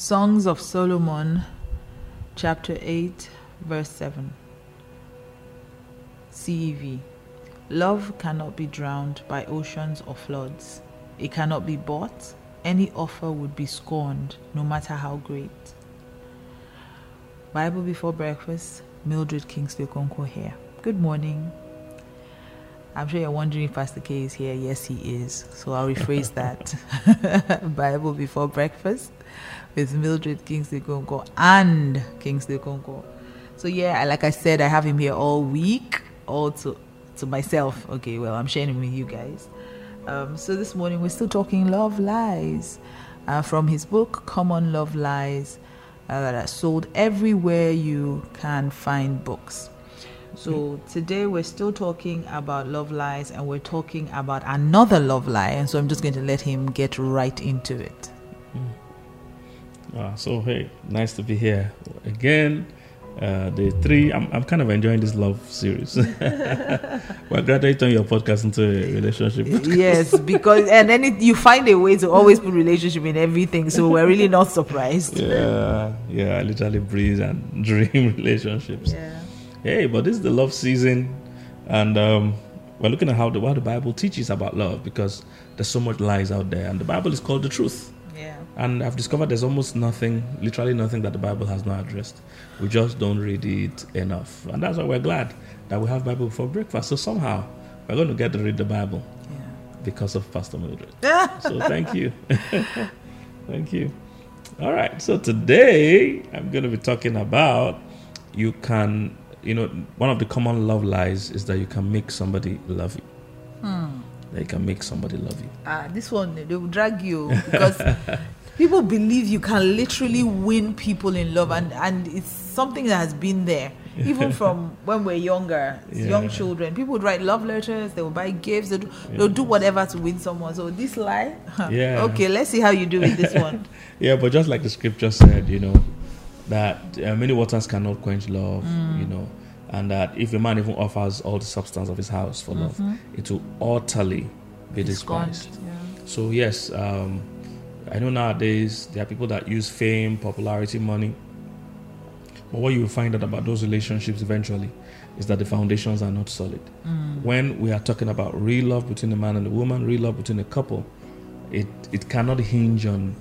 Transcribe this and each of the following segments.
Songs of Solomon, chapter 8, verse 7. CEV. Love cannot be drowned by oceans or floods. It cannot be bought. Any offer would be scorned, no matter how great. Bible before breakfast, Mildred Kingsley Okonkwo here. Good morning. I'm sure you're wondering if Pastor K is here. Yes, he is. So I'll rephrase that. Bible before breakfast with Mildred Kingsley Okonkwo and Kingsley Okonkwo. So yeah, like I said, I have him here all week, all to, to myself. Okay, well, I'm sharing him with you guys. Um, so this morning we're still talking love lies uh, from his book Common Love Lies uh, that are sold everywhere you can find books. So today we're still talking about love lies and we're talking about another love lie. And so I'm just going to let him get right into it. Uh, so hey, nice to be here again. Uh, the three, I'm, I'm kind of enjoying this love series. We're graduating your podcast into a relationship. yes, because and then it, you find a way to always put relationship in everything. So we're really not surprised. Yeah, yeah, I literally breathe and dream relationships. Yeah. Hey, but this is the love season, and um, we're looking at how the what the Bible teaches about love because there's so much lies out there, and the Bible is called the truth. Yeah. And I've discovered there's almost nothing, literally nothing that the Bible has not addressed. We just don't read it enough. And that's why we're glad that we have Bible before breakfast. So somehow we're going to get to read the Bible Yeah. because of Pastor Mildred. so thank you. thank you. All right. So today I'm going to be talking about you can, you know, one of the common love lies is that you can make somebody love you. That you can make somebody love you. Ah, this one they will drag you because people believe you can literally win people in love, and and it's something that has been there even from when we're younger, as young children. People would write love letters, they would buy gifts, they'll do, they'll do whatever to win someone. So this lie, Yeah. okay, let's see how you do with this one. Yeah, but just like the scripture said, you know, that uh, many waters cannot quench love, you know, and that if a man even offers all the substance of his house for love, it will utterly be despised. yeah. So, yes, um, I know nowadays there are people that use fame, popularity, money. But what you will find out about those relationships eventually is that the foundations are not solid. When we are talking about real love between a man and a woman, real love between a couple, it, it cannot hinge on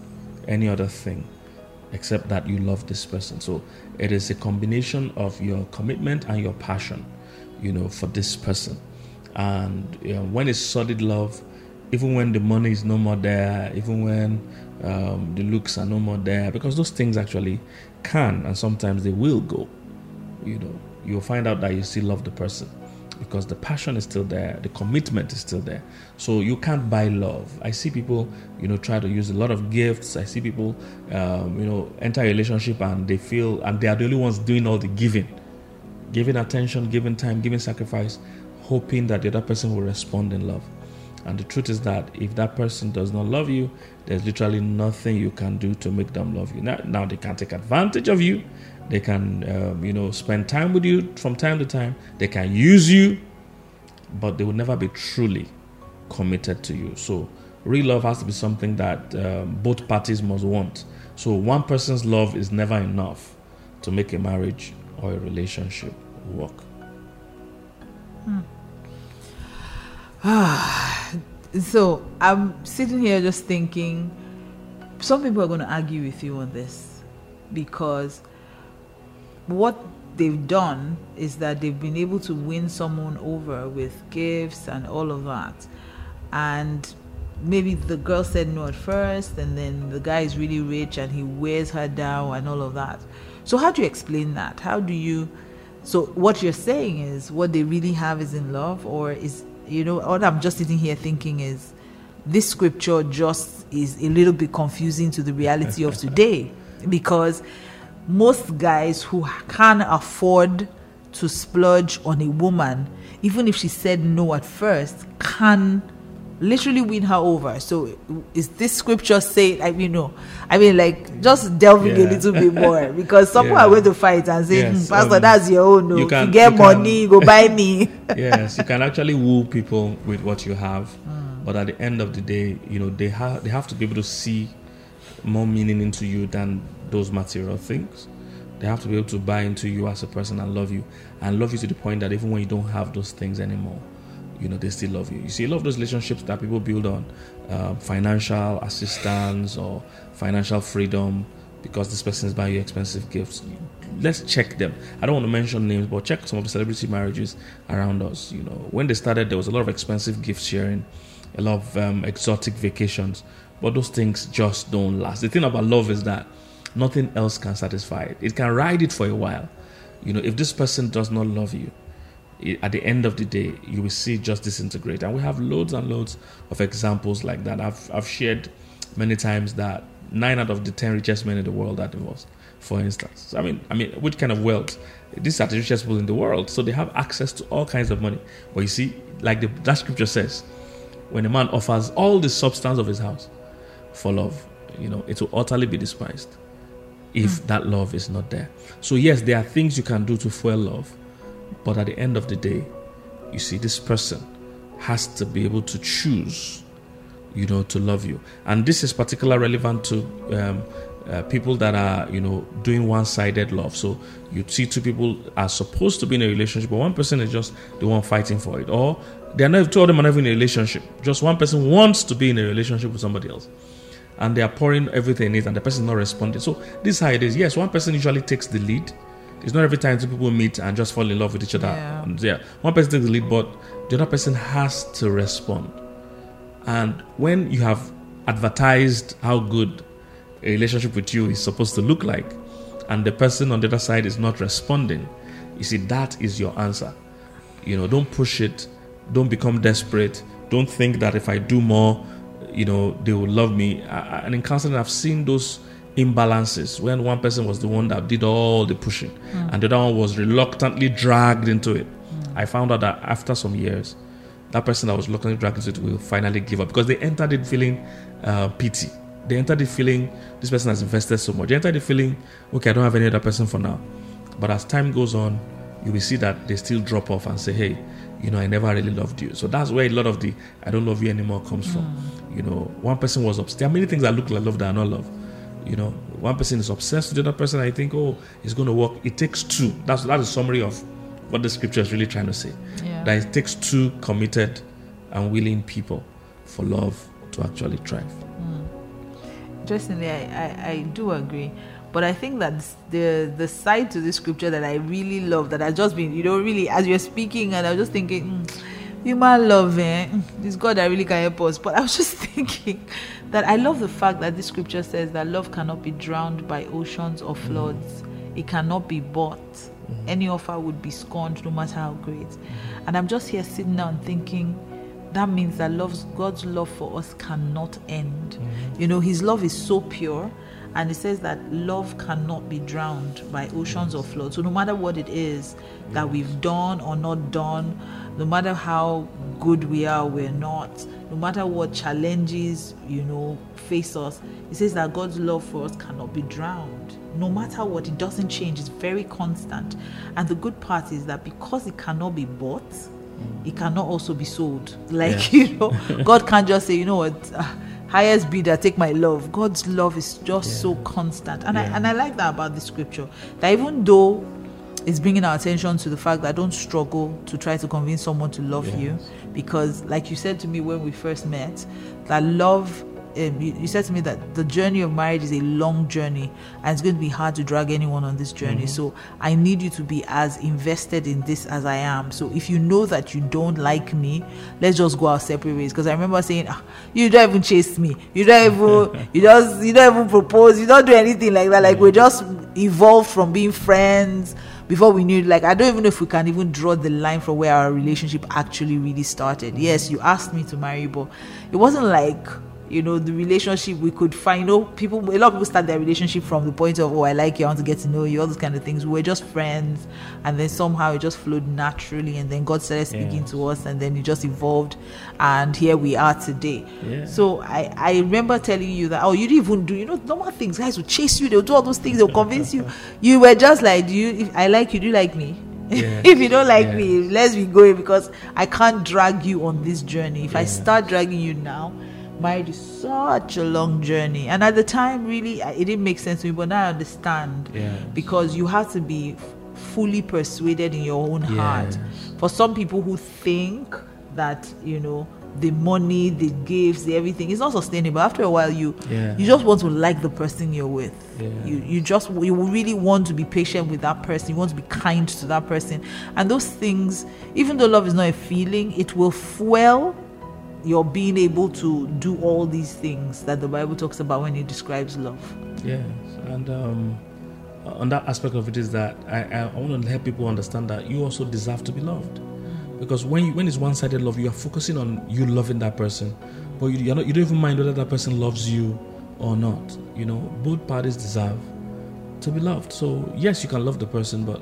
any other thing except that you love this person. So it is a combination of your commitment and your passion, you know, for this person. And you know, when it's solid love, even when the money is no more there, even when um, the looks are no more there, because those things actually can and sometimes they will go. You know, you'll find out that you still love the person because the passion is still there, the commitment is still there. So you can't buy love. I see people, you know, try to use a lot of gifts. I see people, um, you know, enter a relationship and they feel, and they are the only ones doing all the giving, giving attention, giving time, giving sacrifice, hoping that the other person will respond in love. And the truth is that if that person does not love you, there's literally nothing you can do to make them love you. Now, now they can take advantage of you. They can, um, you know, spend time with you from time to time. They can use you, but they will never be truly committed to you. So, real love has to be something that um, both parties must want. So, one person's love is never enough to make a marriage or a relationship work. So I'm sitting here just thinking, some people are going to argue with you on this because what they've done is that they've been able to win someone over with gifts and all of that. And maybe the girl said no at first, and then the guy is really rich and he wears her down and all of that. So, how do you explain that? How do you so what you're saying is what they really have is in love, or is you know what I'm just sitting here thinking is this scripture just is a little bit confusing to the reality of today. Because most guys who can afford to splurge on a woman, even if she said no at first, can literally win her over. So is this scripture saying I mean no. I mean like just delving a little bit more because some Yeah. are going to fight and say, Yes, "Hmm, Pastor, um, that's your own. No. you If can- you get you can- money, go buy me. yes, you can actually woo people with what you have, but at the end of the day, you know they have they have to be able to see more meaning into you than those material things. They have to be able to buy into you as a person and love you, and love you to the point that even when you don't have those things anymore, you know they still love you. You see, a lot of those relationships that people build on uh, financial assistance or financial freedom because this person is buying you expensive gifts. Let's check them. I don't want to mention names, but check some of the celebrity marriages around us. You know, when they started, there was a lot of expensive gift sharing, a lot of um, exotic vacations, but those things just don't last. The thing about love is that nothing else can satisfy it. It can ride it for a while. You know, if this person does not love you, at the end of the day, you will see just disintegrate. And we have loads and loads of examples like that. I've, I've shared many times that nine out of the ten richest men in the world are divorced. For instance, I mean, I mean, which kind of wealth? These are the richest people in the world, so they have access to all kinds of money. But you see, like the, that scripture says, when a man offers all the substance of his house for love, you know, it will utterly be despised if mm. that love is not there. So yes, there are things you can do to fuel love, but at the end of the day, you see, this person has to be able to choose you know, to love you. And this is particularly relevant to um, uh, people that are, you know, doing one-sided love. So you see two people are supposed to be in a relationship, but one person is just the one fighting for it, or they are not two of them are not in a relationship. Just one person wants to be in a relationship with somebody else, and they are pouring everything in it, and the person is not responding. So this is how it is. Yes, one person usually takes the lead. It's not every time two people meet and just fall in love with each other. Yeah. And yeah, one person takes the lead, but the other person has to respond. And when you have advertised how good a relationship with you is supposed to look like, and the person on the other side is not responding, you see, that is your answer. You know, don't push it, don't become desperate, don't think that if I do more, you know, they will love me. And in counseling, I've seen those imbalances when one person was the one that did all the pushing mm. and the other one was reluctantly dragged into it. Mm. I found out that after some years, that person that was looking dragged into it will finally give up because they entered it feeling uh, pity. They entered it feeling this person has invested so much. They entered it feeling, okay, I don't have any other person for now. But as time goes on, you will see that they still drop off and say, hey, you know, I never really loved you. So that's where a lot of the I don't love you anymore comes mm. from. You know, one person was obsessed. There are many things that look like love that are not love. You know, one person is obsessed with the other person. I think, oh, it's going to work. It takes two. That's that's a summary of what the scripture is really trying to say. Yeah. That it takes two committed and willing people for love to actually thrive. Mm. Interestingly, I, I, I, do agree. But I think that the the side to this scripture that I really love, that I just been, you know, really, as you're speaking, and I was just thinking, mm, human love, eh? this God that really can help us. But I was just thinking that I love the fact that this scripture says that love cannot be drowned by oceans or floods, mm. it cannot be bought Mm-hmm. Any offer would be scorned no matter how great. Mm-hmm. And I'm just here sitting down thinking that means that love's, God's love for us cannot end. Mm-hmm. You know, His love is so pure. And it says that love cannot be drowned by oceans or floods. So, no matter what it is that we've done or not done, no matter how good we are, we're not, no matter what challenges, you know, face us, it says that God's love for us cannot be drowned no matter what, it doesn't change. It's very constant. And the good part is that because it cannot be bought, it cannot also be sold. Like, yeah. you know, God can't just say, you know what, highest bidder, take my love. God's love is just yeah. so constant. And, yeah. I, and I like that about the scripture. That even though it's bringing our attention to the fact that don't struggle to try to convince someone to love yes. you. Because, like you said to me when we first met, that love um, you, you, said to me that the journey of marriage is a long journey and it's going to be hard to drag anyone on this journey. Mm-hmm. So I need you to be as invested in this as I am. So if you know that you don't like me, let's just go our separate ways. Because I remember saying, ah, you don't even chase me, you don't even, you just, you don't even propose, you don't do anything like that. Like we just evolved from being friends before we knew like i don't even know if we can even draw the line from where our relationship actually really started yes you asked me to marry but it wasn't like you know the relationship we could find you know people a lot of people start their relationship from the point of oh i like you i want to get to know you all those kind of things. We were just friends and then somehow it just flowed naturally and then god started speaking to us and then it just evolved and here we are today. Yeah. so i i remember telling you that oh you didn't even do you know normal things. Guys will chase you they'll do all those things they'll convince you. You were just like do you if i like you do you like me? Yeah. if you don't like yeah. me let's be going because i can't drag you on this journey. If i start dragging you now marriage is such a long journey. And at the time really it didn't make sense to me but now i understand. Yeah. because you have to be fully persuaded in your own heart. For some people who think that you know the money the gifts the everything is not sustainable after a while you Yeah. you just want to like the person you're with. Yeah. you you just you really want to be patient with that person. You want to be kind to that person. And those things even though love is not a feeling it will fuel your being able to do all these things that the bible talks about when it describes love Yes, and um, on that aspect of it is that I, I, want to help people understand that you also deserve to be loved, because when you, when it's one-sided love, you are focusing on you loving that person, but you, you're not, you don't even mind whether that person loves you or not. You know, both parties deserve to be loved. So yes, you can love the person, but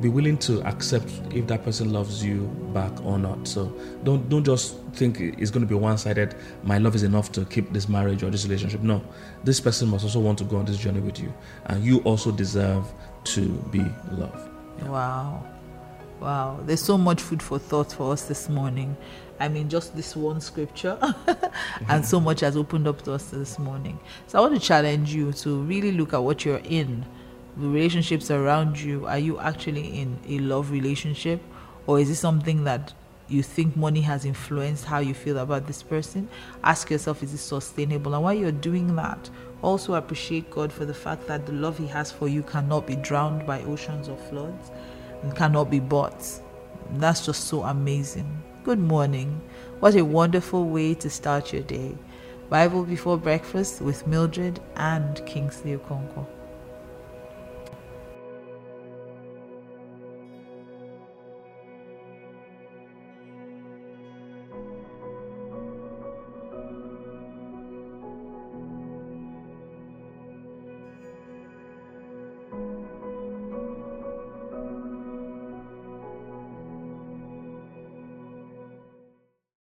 be willing to accept if that person loves you back or not. So don't don't just think it's going to be one-sided. My love is enough to keep this marriage or this relationship. No, this person must also want to go on this journey with you, and you also deserve to be loved. Wow. Wow. There's so much food for thought for us this morning. I mean, just this one scripture, and so much has opened up to us this morning. So I want to challenge you to really look at what you're in, the relationships around you. Are you actually in a love relationship, or is it something that you think money has influenced how you feel about this person? Ask yourself, is it sustainable? And while you're doing that, also appreciate God for the fact that the love He has for you cannot be drowned by oceans or floods and cannot be bought. That's just so amazing. Good morning. What a wonderful way to start your day. Bible before breakfast with Mildred and Kingsley Okonkwo.